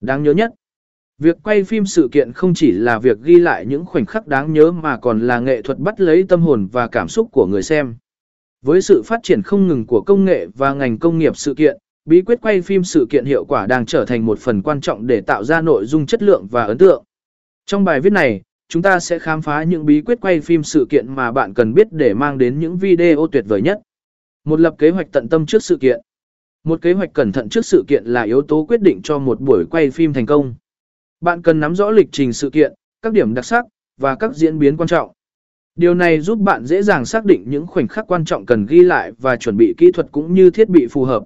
Đáng nhớ nhất. Việc quay phim sự kiện không chỉ là việc ghi lại những khoảnh khắc đáng nhớ mà còn là nghệ thuật bắt lấy tâm hồn và cảm xúc của người xem. Với sự phát triển không ngừng của công nghệ và ngành công nghiệp sự kiện, bí quyết quay phim sự kiện hiệu quả đang trở thành một phần quan trọng để tạo ra nội dung chất lượng và ấn tượng. Trong bài viết này, chúng ta sẽ khám phá những bí quyết quay phim sự kiện mà bạn cần biết để mang đến những video tuyệt vời nhất. Một lập kế hoạch tận tâm trước sự kiện. Một kế hoạch cẩn thận trước sự kiện là yếu tố quyết định cho một buổi quay phim thành công. Bạn cần nắm rõ lịch trình sự kiện, các điểm đặc sắc và các diễn biến quan trọng. Điều này giúp bạn dễ dàng xác định những khoảnh khắc quan trọng cần ghi lại và chuẩn bị kỹ thuật cũng như thiết bị phù hợp.